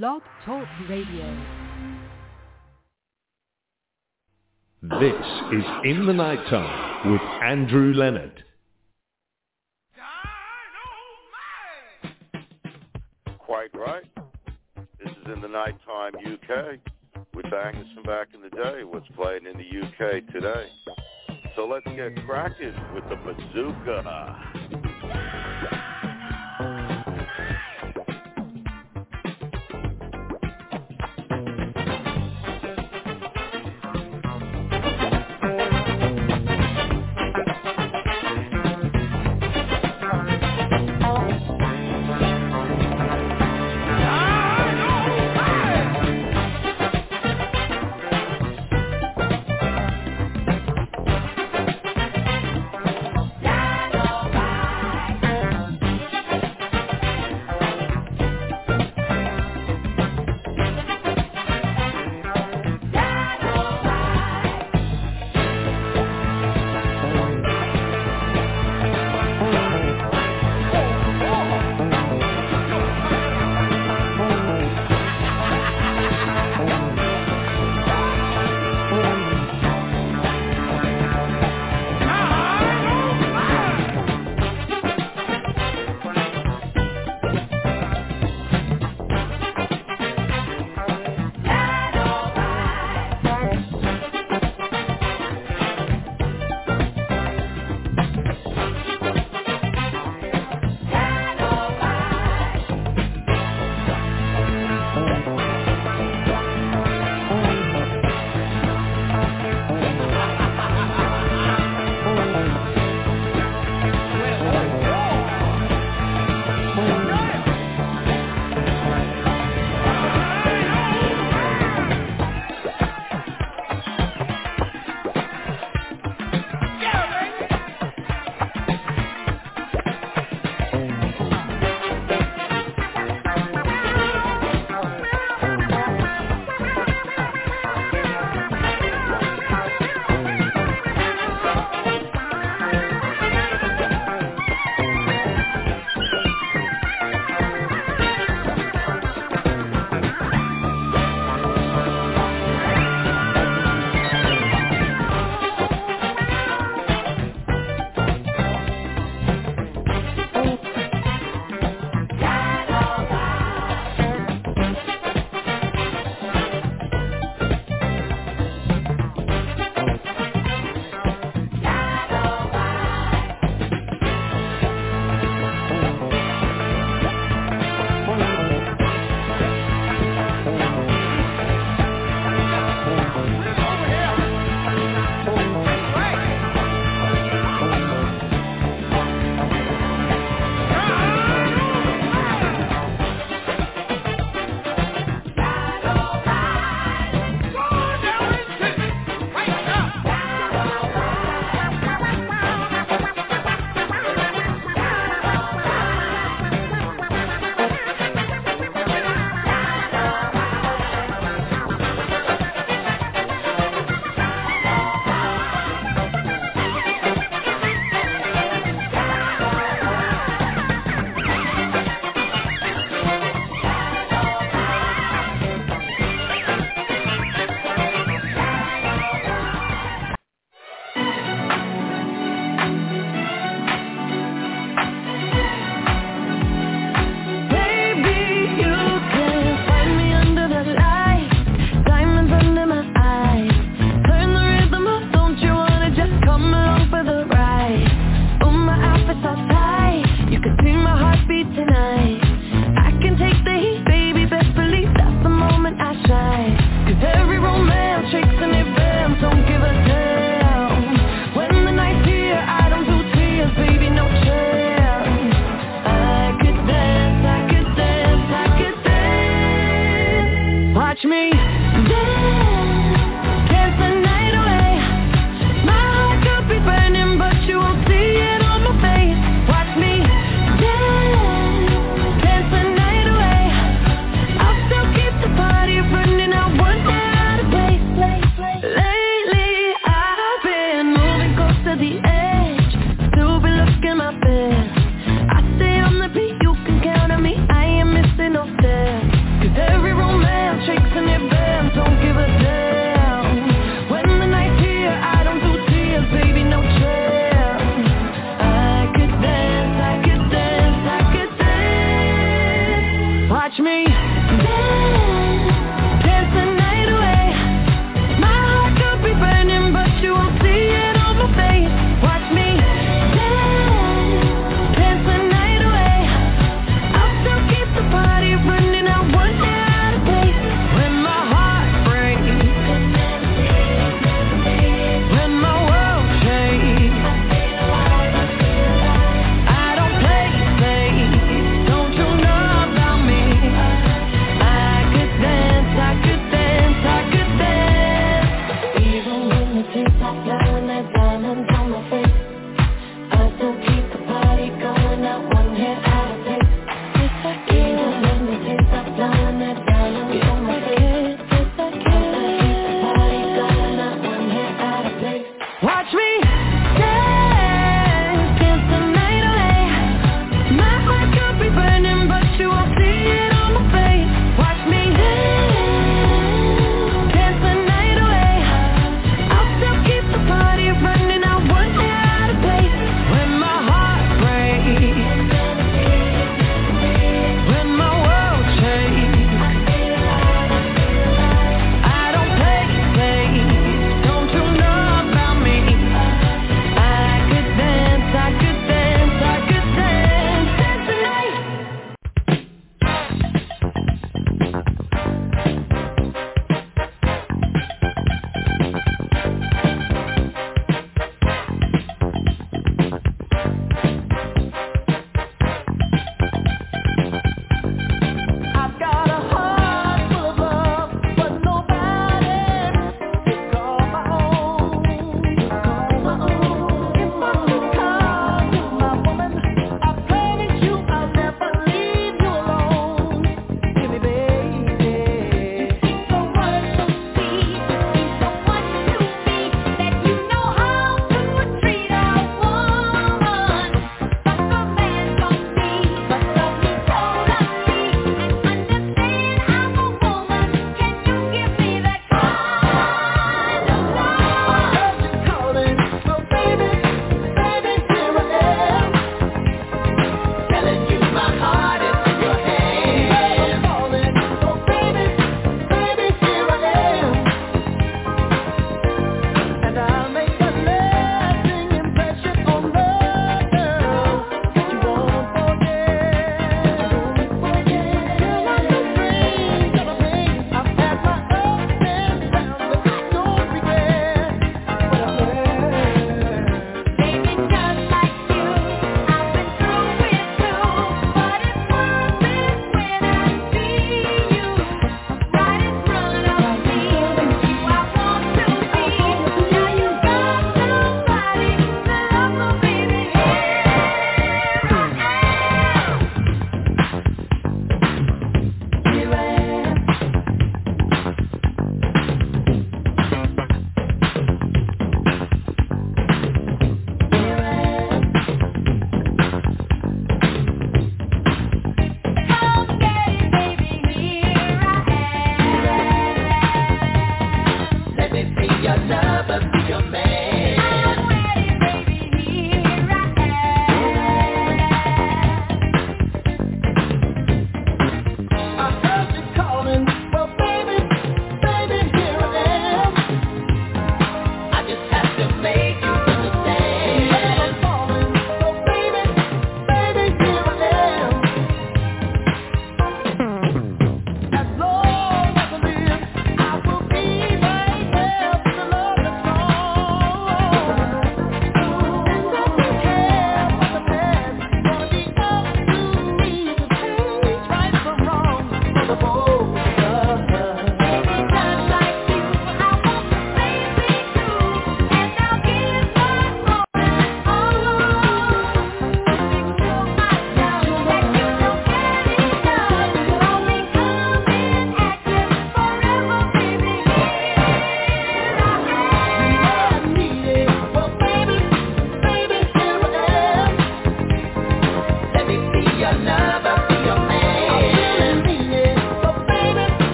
Blog Talk Radio. This is In the Nighttime with Andrew Leonard. Quite right. This is In the Nighttime UK with bangers from back in the day, what's playing in the UK today. So let's get cracking with the bazooka.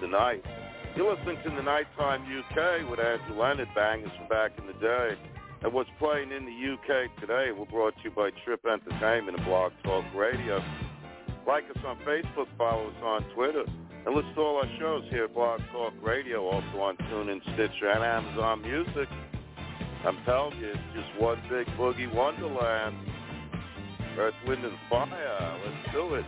Tonight. You're listening to the Nighttime UK with Andrew Leonard, bangers from back in the day. And what's playing in the UK today, we're brought to you by Trip Entertainment and Blog Talk Radio. Like us on Facebook, follow us on Twitter, and listen to all our shows here at Blog Talk Radio, also on TuneIn, Stitcher, and Amazon Music. I'm telling you, it's just one big boogie wonderland. Earth, Wind, and Fire. Let's do it.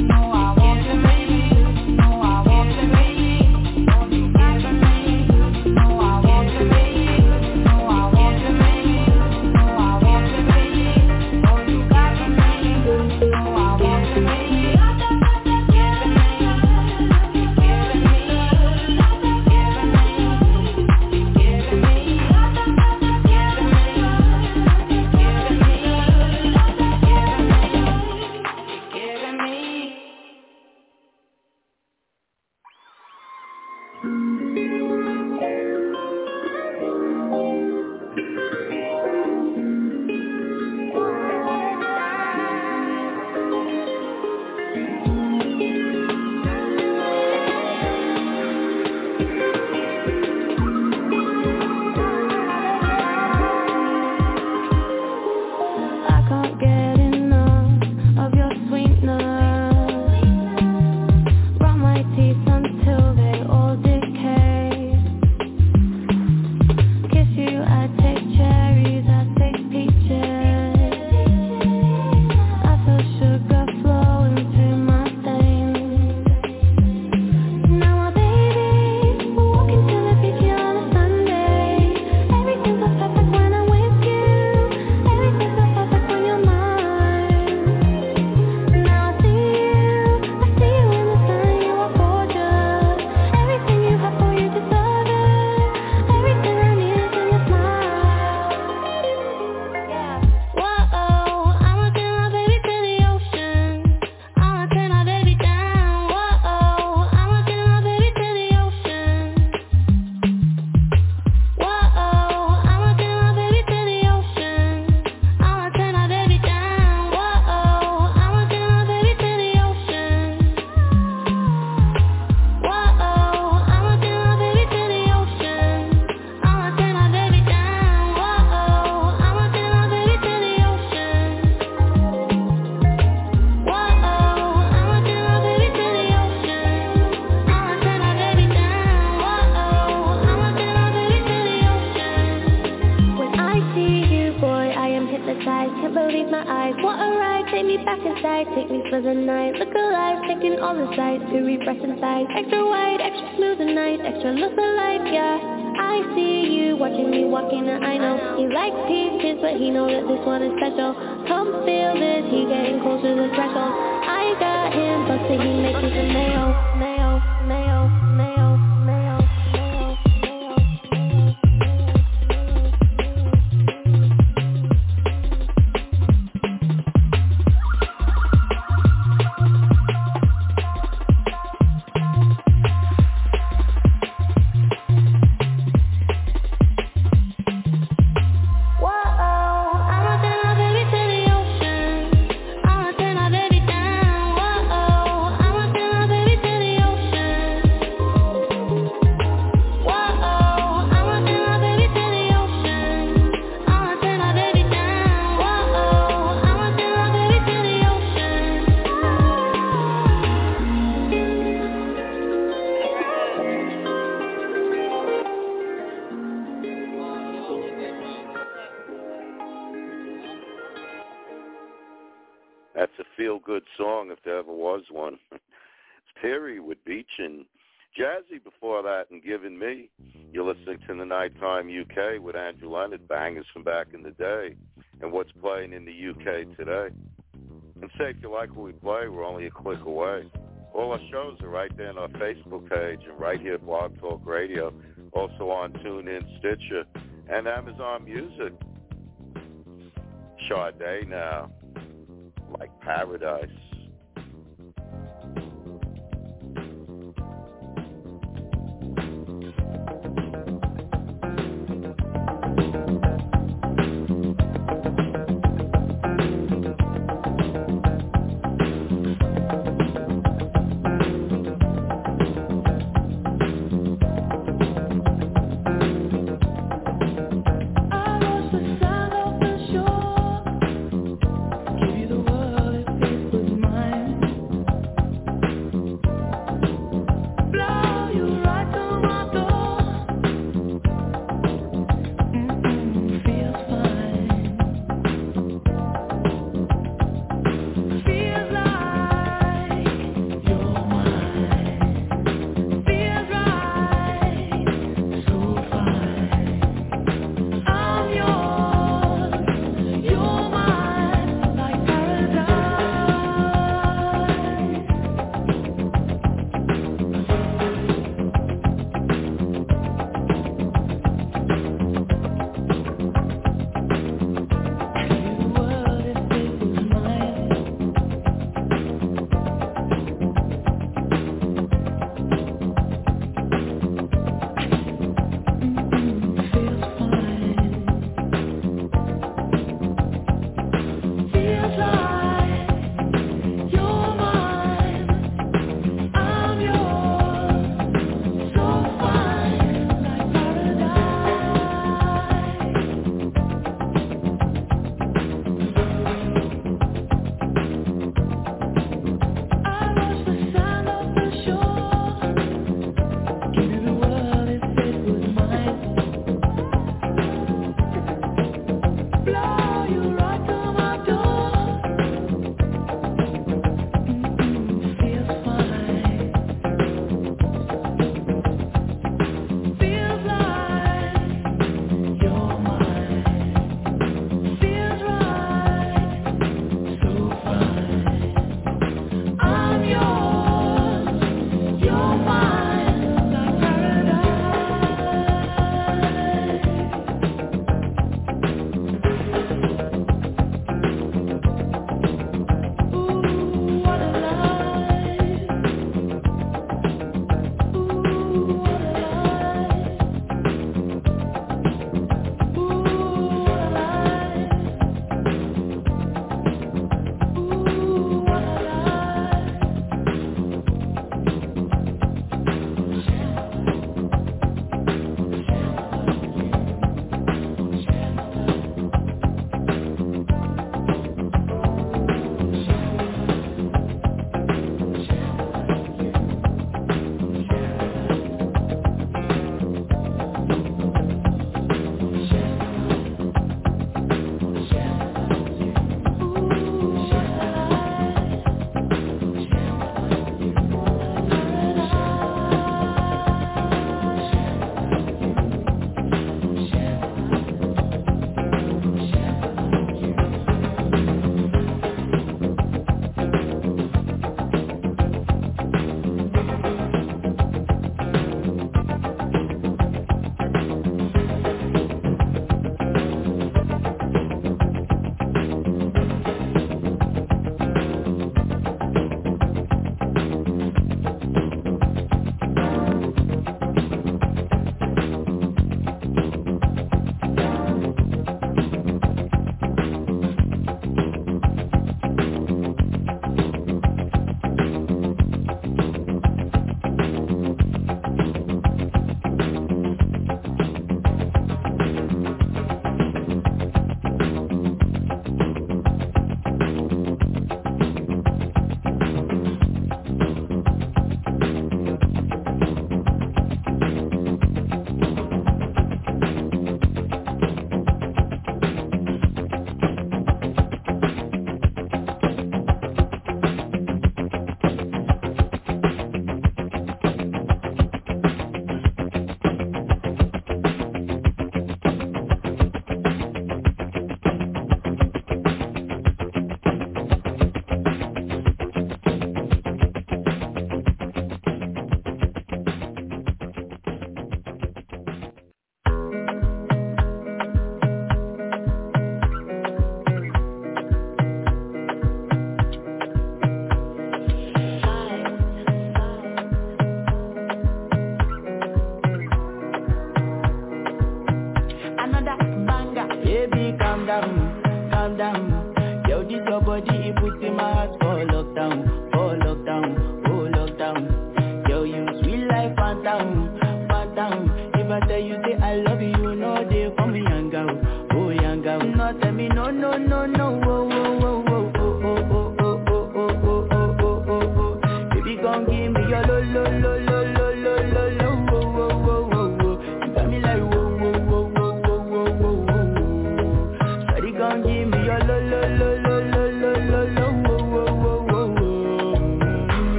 know I want That's a feel-good song if there ever was one. Terry with Beachin. Jazzy before that and Giving Me. You're listening to The Nighttime UK with Andrew Leonard, bangers from back in the day and what's playing in the UK today. And say if you like what we play, we're only a click away. All our shows are right there on our Facebook page and right here at Blog Talk Radio. Also on TuneIn, Stitcher, and Amazon Music. Sade now like paradise.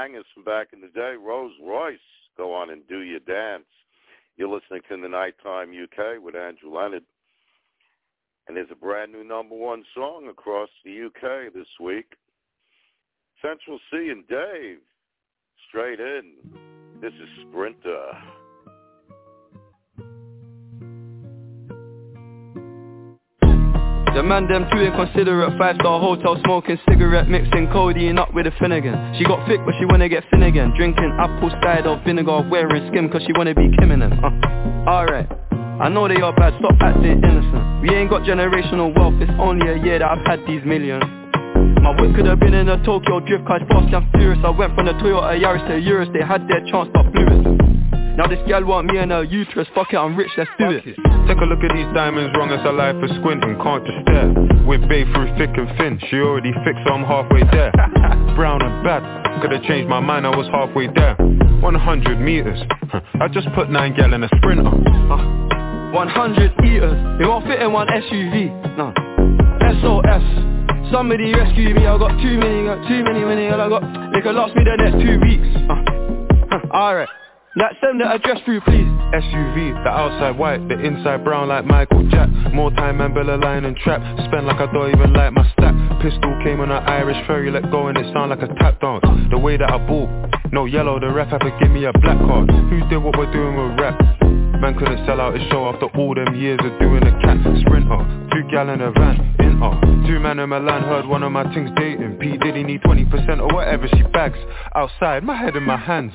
Bangers from back in the day, Rolls Royce. Go on and do your dance. You're listening to the Nighttime UK with Andrew Leonard. And there's a brand new number one song across the UK this week. Central Cee and Dave. Straight in. This is Sprinter. The man them too inconsiderate. Five star hotel smoking cigarette Mixing codeine up with a Finnegan. She got thick but she wanna get thin again. Drinking apple cider vinegar Wearing skim cause she wanna be Kim in them. Uh, Alright. I know they are bad, stop acting innocent. We ain't got generational wealth It's only a year that I've had these millions. My whip could have been in a Tokyo drift car, fast and furious. I went from the Toyota Yaris to Urus They had their chance but blew it Now this gal want me and her uterus. Fuck it, I'm rich, let's do it. Take a look at these diamonds, wrong as a life for squinting, can't just stare. With babe through thick and thin, she already fixed so I'm halfway there. Brown and bad, could've changed my mind, I was halfway there. 100 meters, I just put 9 gal in a sprinter. Uh, 100 eaters, it won't fit in one SUV, no SOS Somebody rescue me, I got too many, got too many, many, all I got They could last me the next two weeks. Uh, Alright That send the address through please. SUV, the outside white, the inside brown like Michael Jack. More time and Bella line and trap. Spend like I don't even like my stack. Pistol came on an Irish ferry, let go and it sound like a tap dance. The way that I bought, no yellow, the ref had to give me a black card. Who did what we're doing with rap? Man couldn't sell out his show after all them years of doing a cat. Sprinter Two gal in a van, in her Two man in Milan heard one of my things dating. P. Diddy need 20% or whatever she bags. Outside, my head in my hands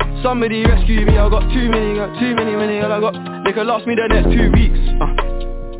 Somebody rescue me, I got too many, got too many, many, all I got They could last me the next two weeks. Uh,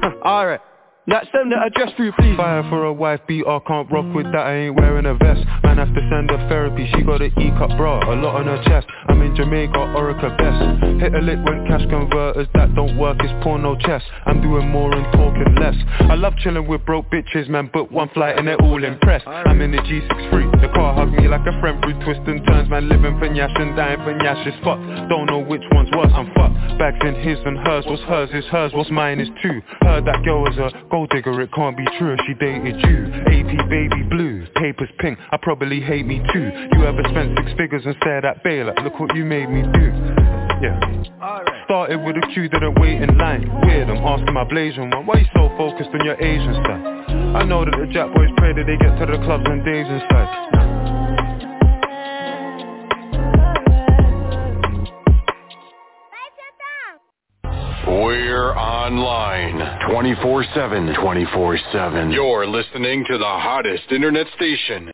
huh, Alright That send the address through please. Fire for a wife beater, can't rock with that, I ain't wearing a vest. Man have to send her therapy, she got an E-cup bra, a lot on her chest. I'm in Jamaica, Orica best. Hit a lick when cash converters, that don't work, it's porno chess. I'm doing more and talking less. I love chilling with broke bitches, man, book one flight and they're all impressed. I'm in the G63, the car hugged me like a friend through twists and turns Man living for Nyash and dying for Nyash is fucked. Don't know which one's worse, I'm fucked. Bags in his and hers, what's hers is hers, what's mine is two. Heard that girl was a Gold digger, it can't be true. If she dated you. AP baby blue, papers pink, I probably hate me too. You ever spent six figures and stared at Bay like, look what you made me do. Yeah. Started with a queue, didn't wait in line. Weird, I'm asking my Blasian one. Why you so focused on your Asian stuff? I know that the Jack boys pray that they get to the clubs and days inside We're online 24-7. 24-7. You're listening to the hottest internet station.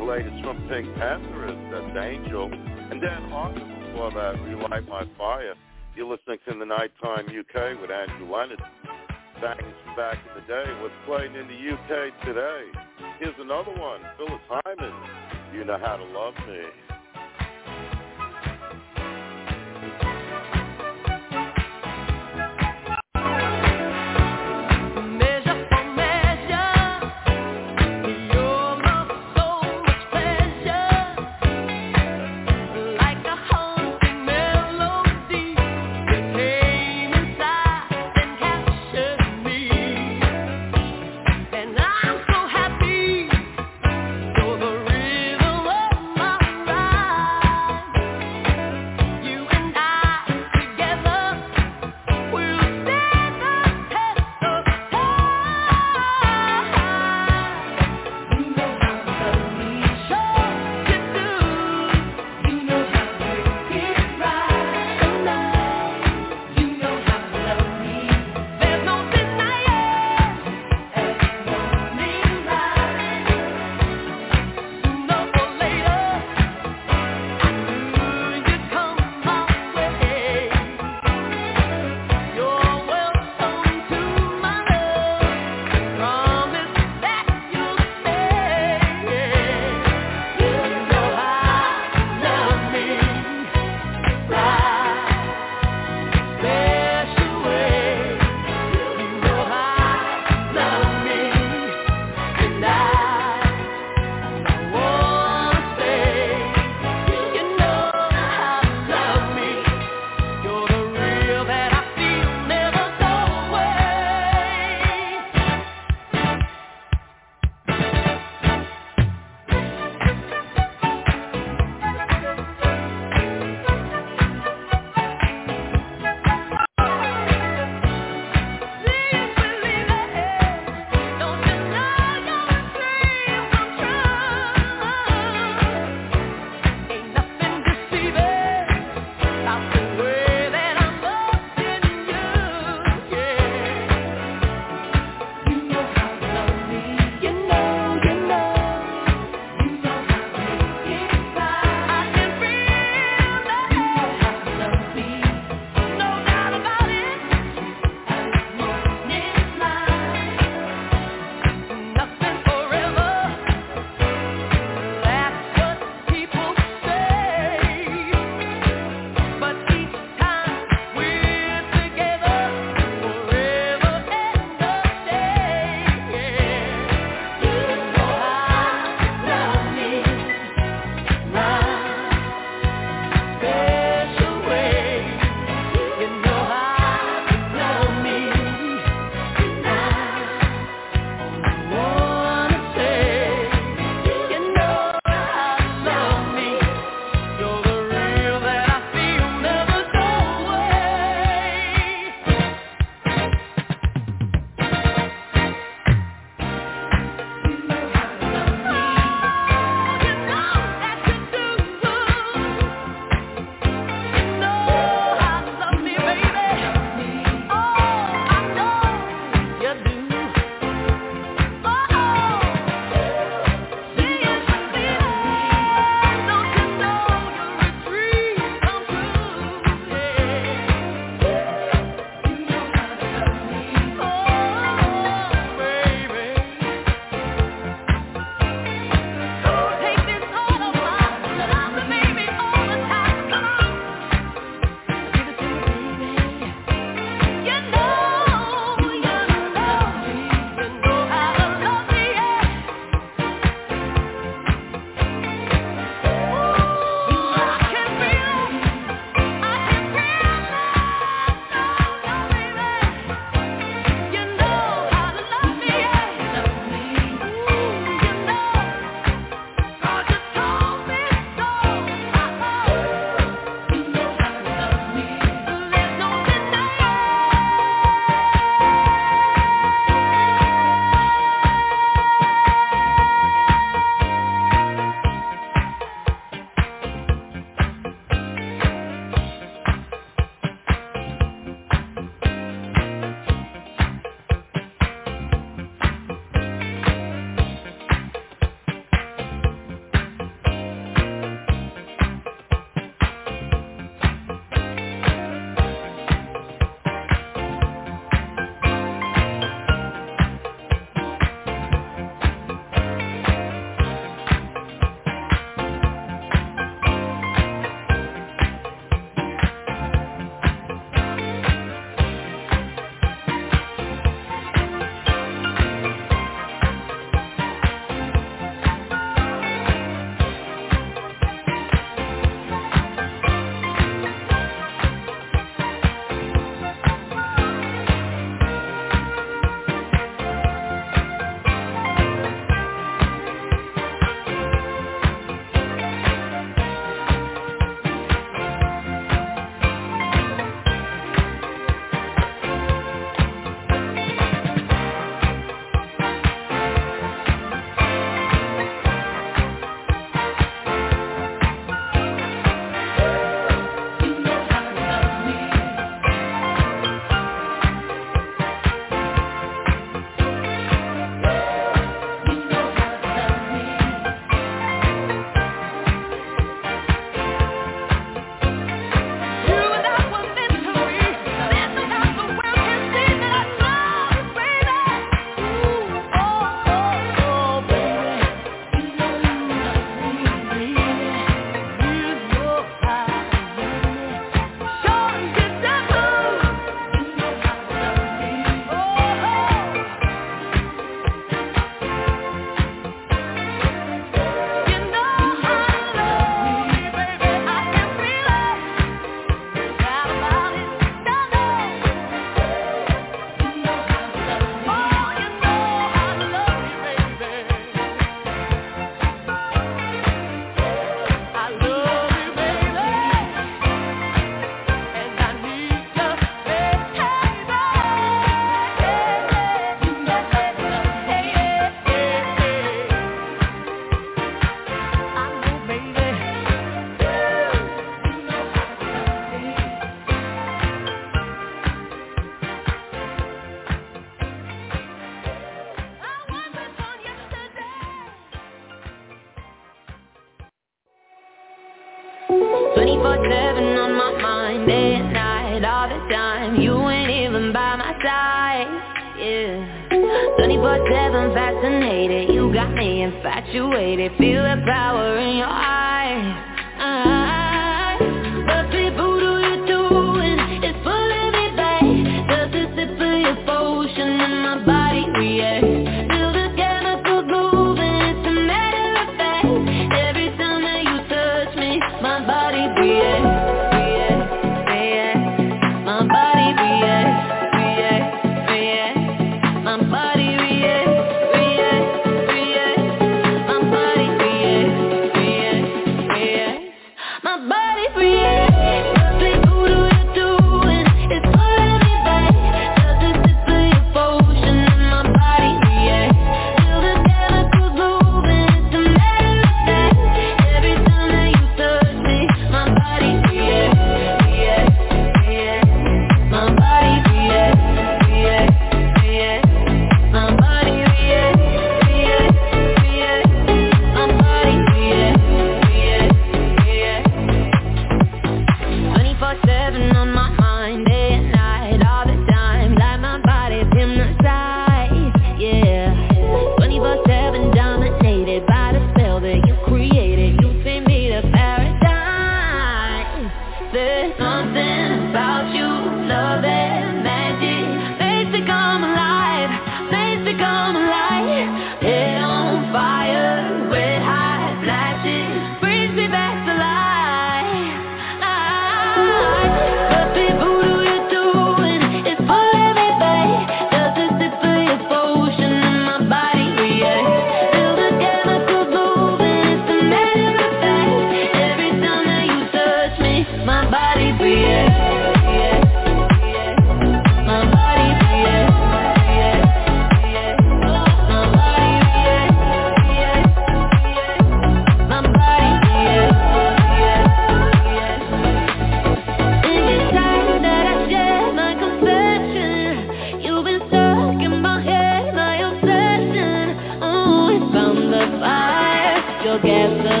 you'll get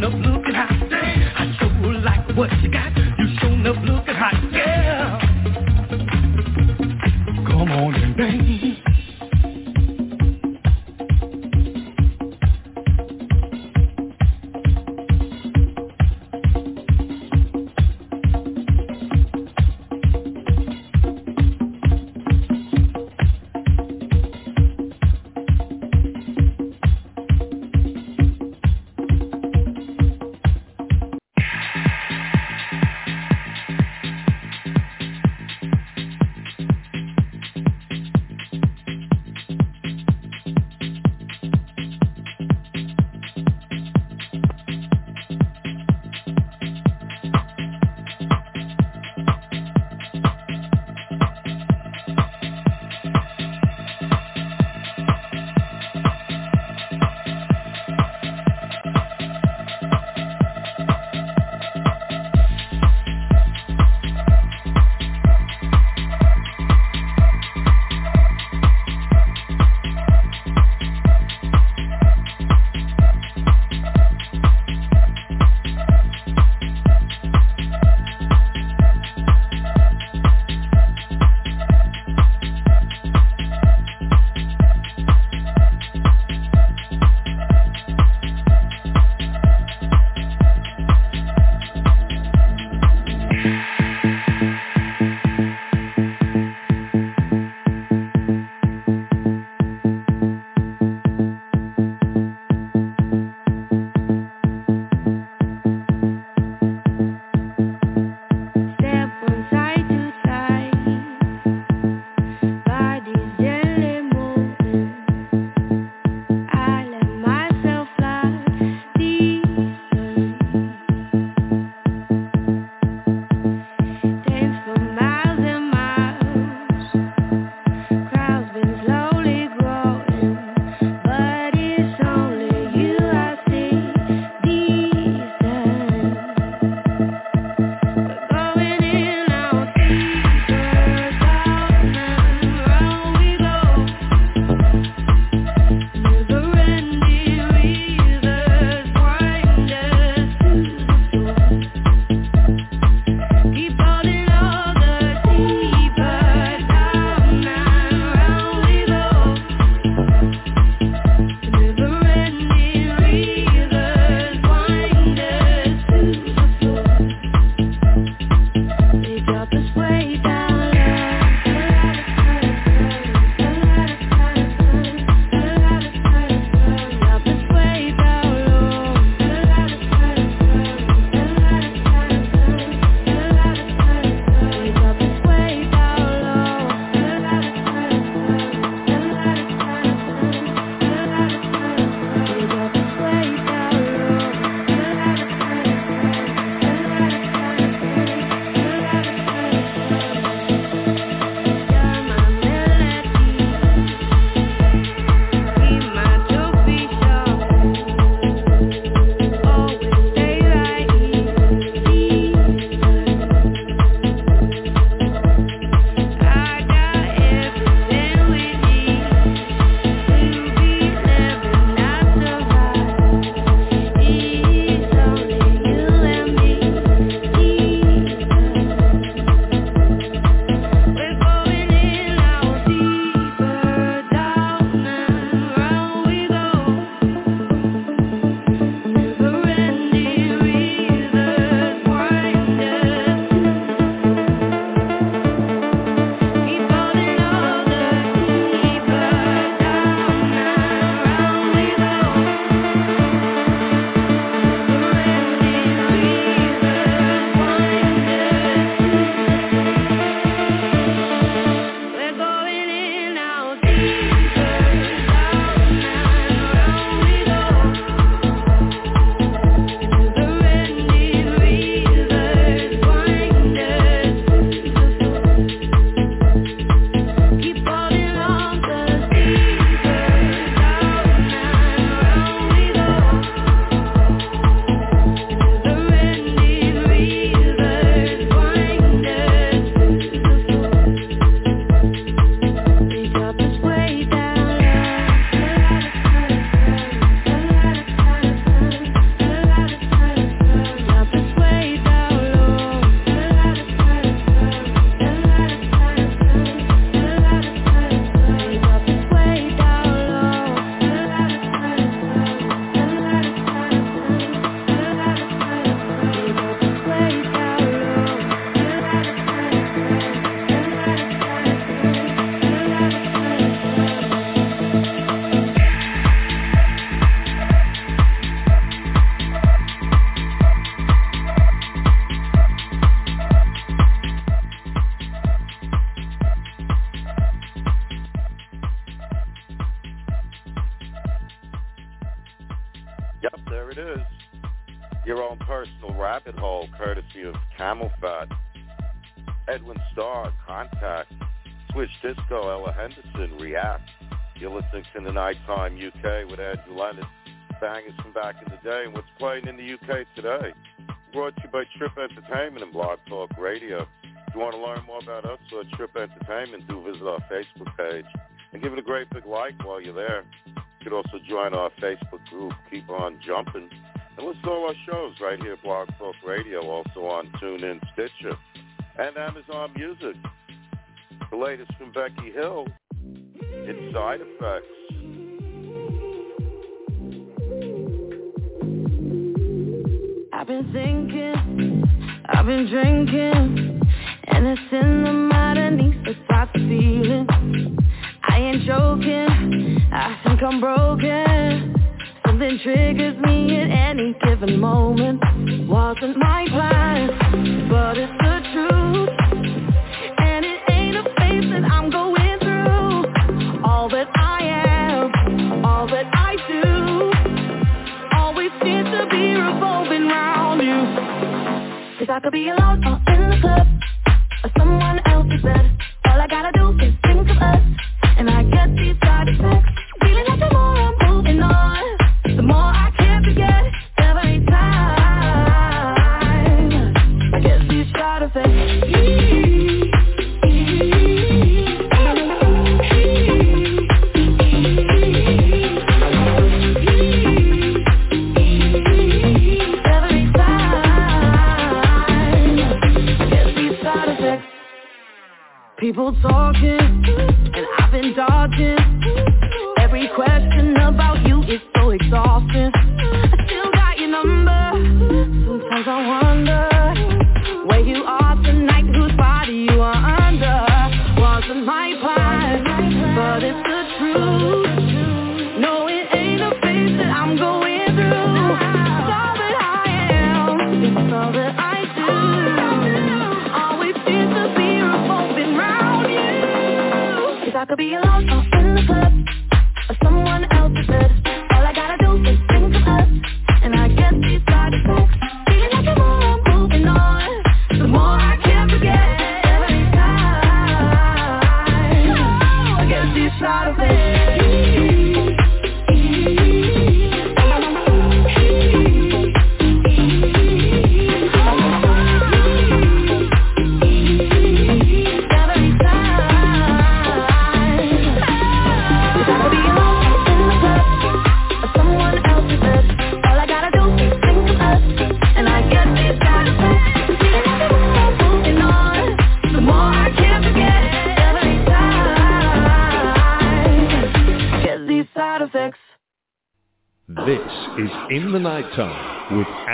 no blue.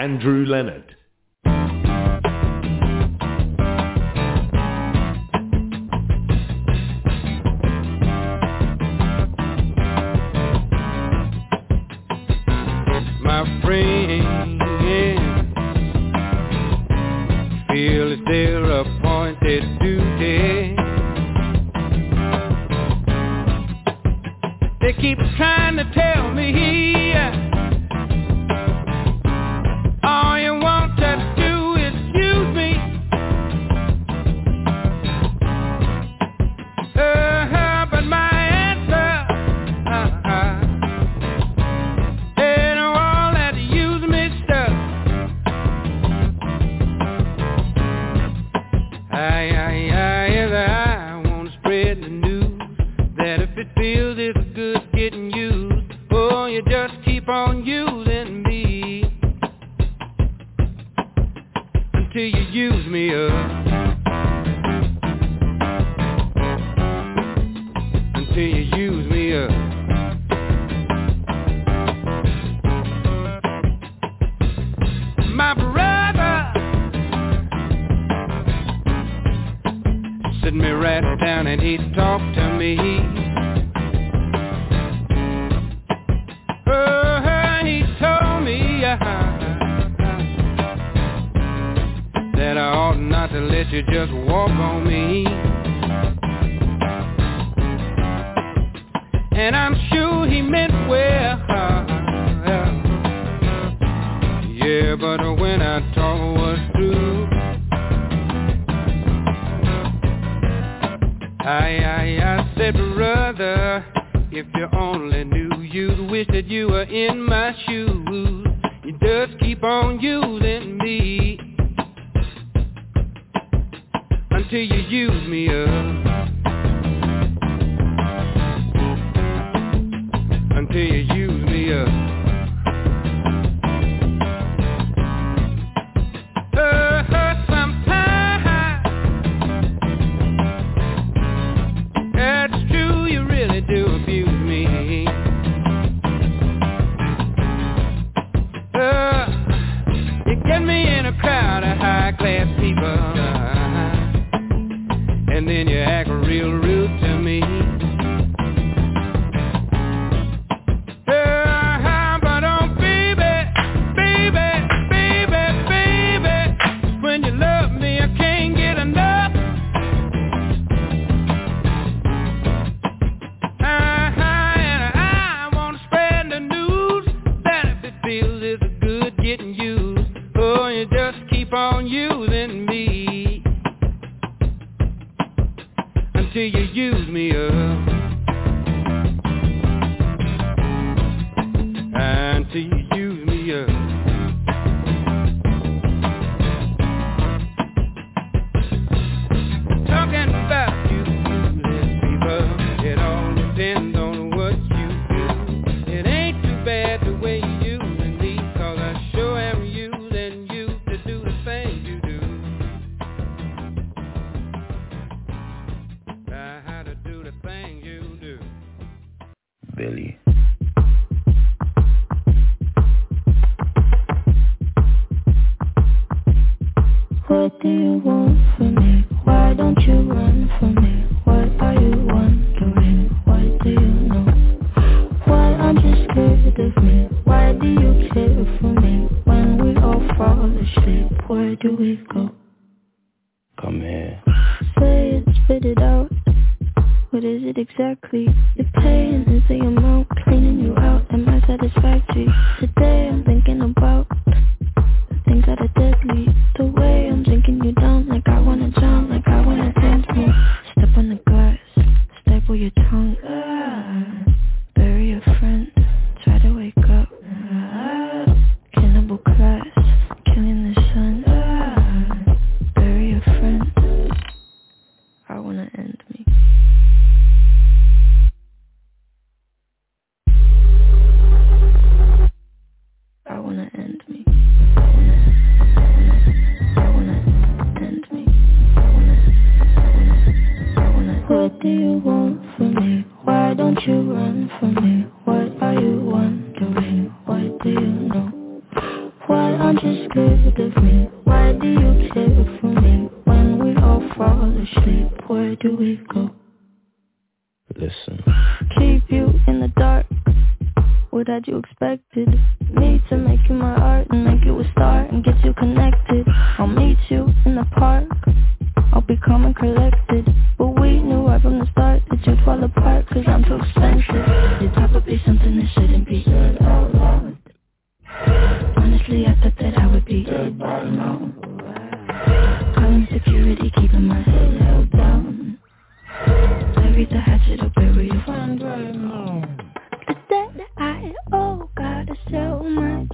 Andrew Leonard. Until you use me up. that you expected. my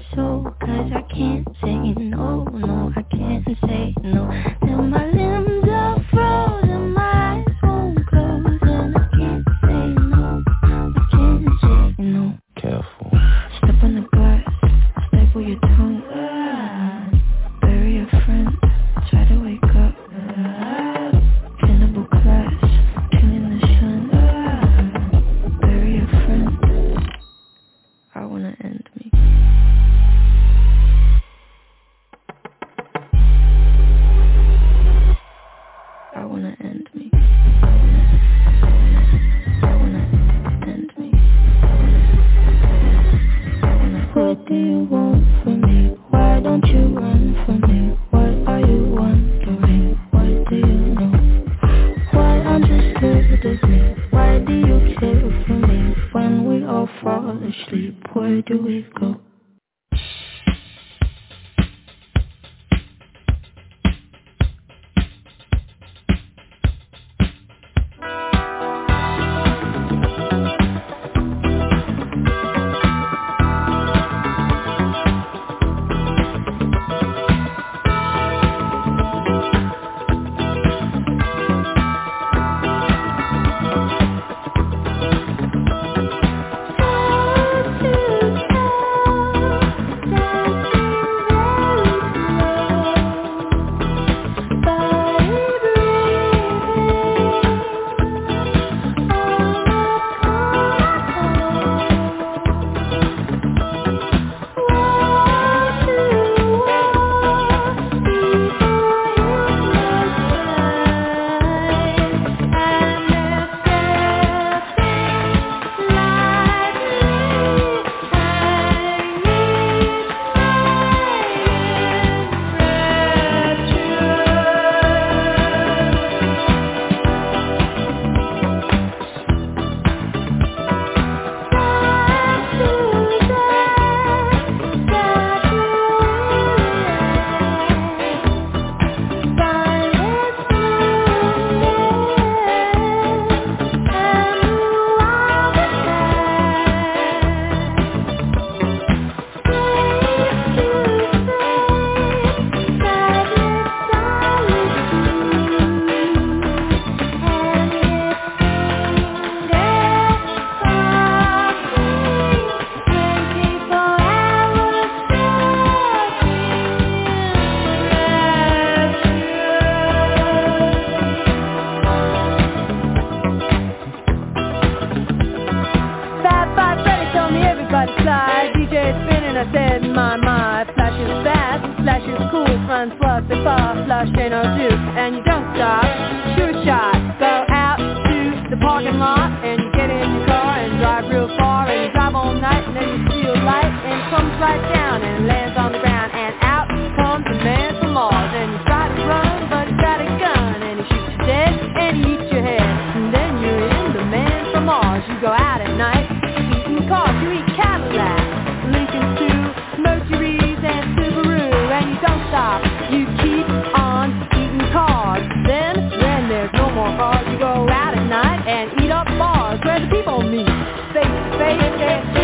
where the people on me. to face and cheek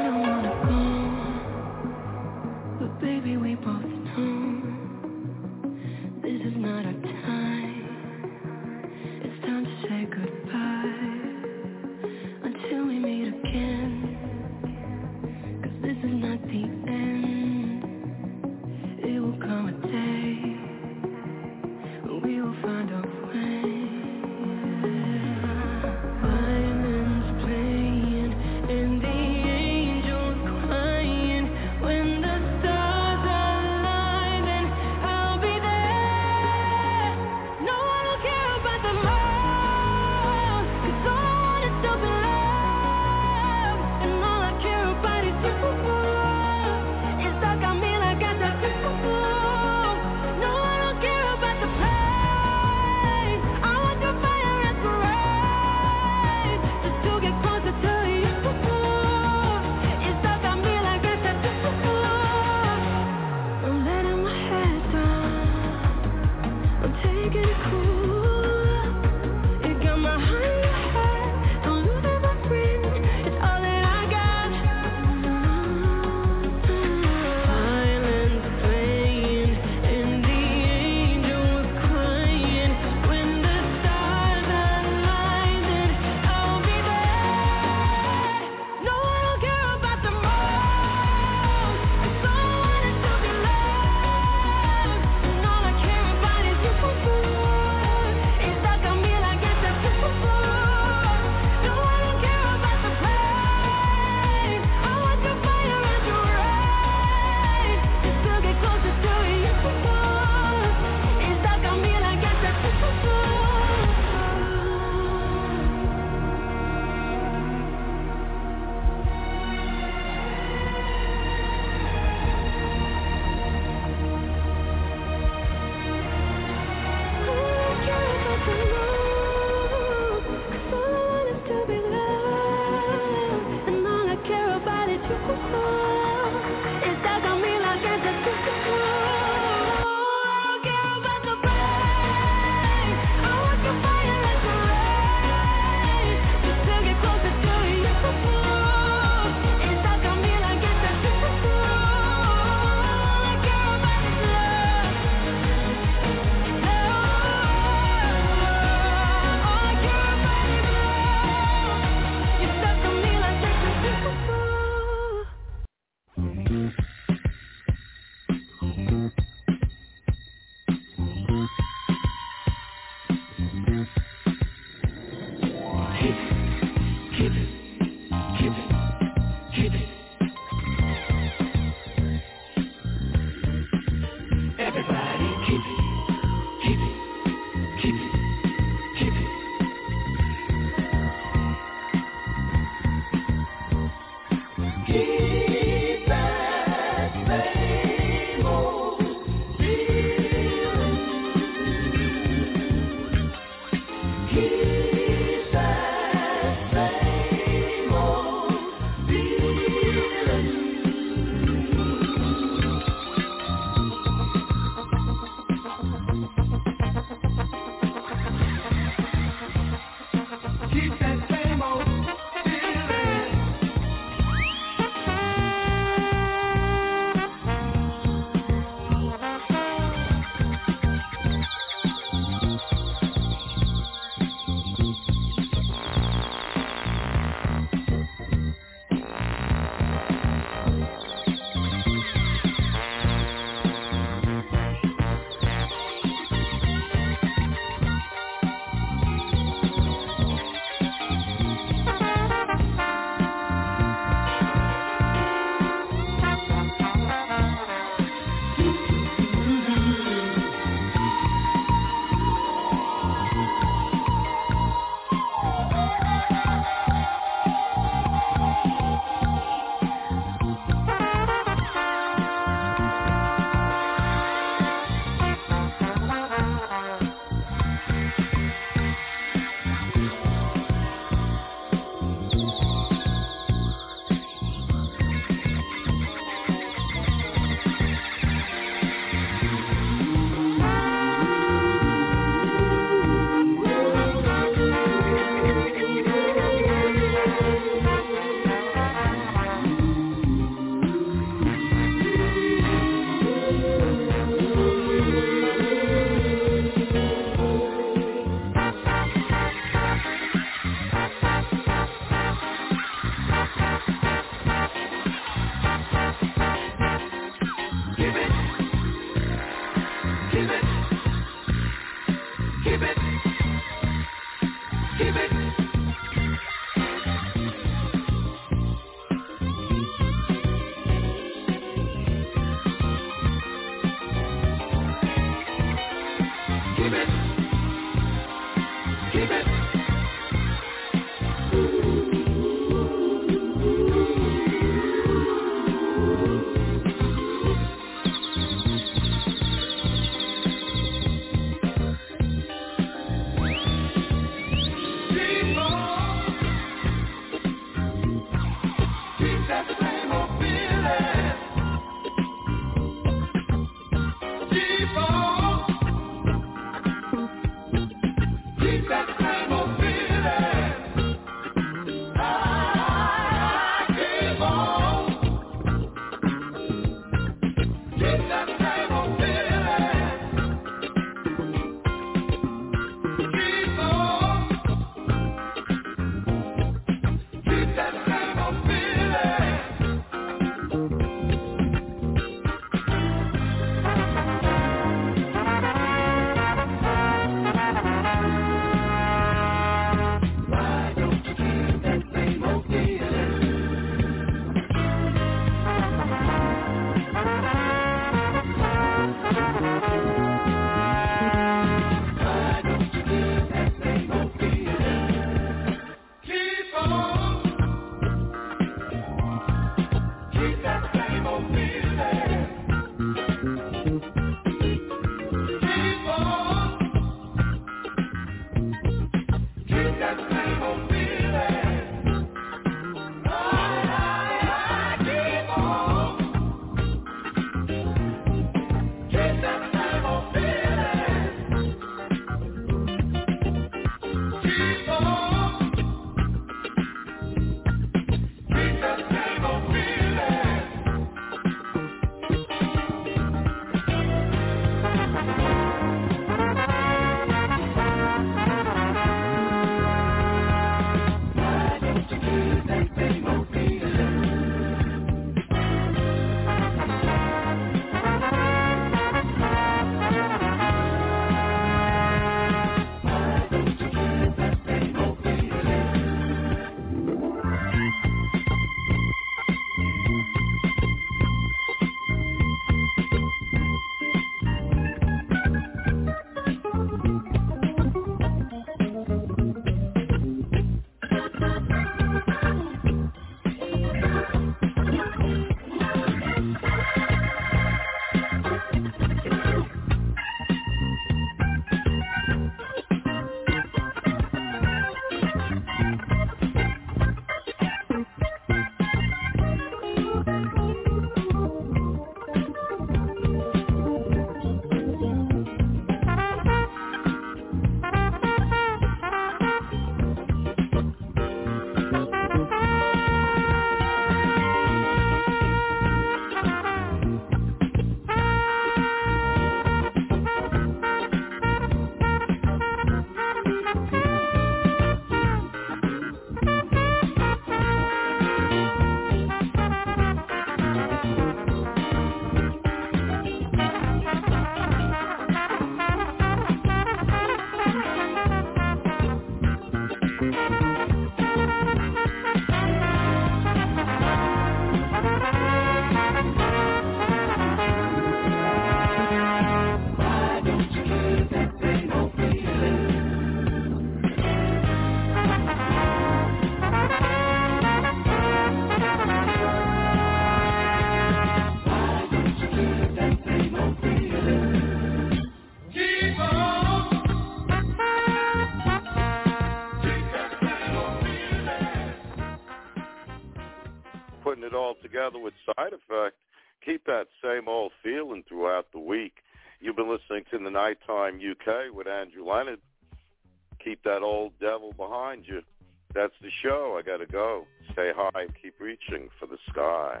the show. I got to go. Say hi and keep reaching for the sky.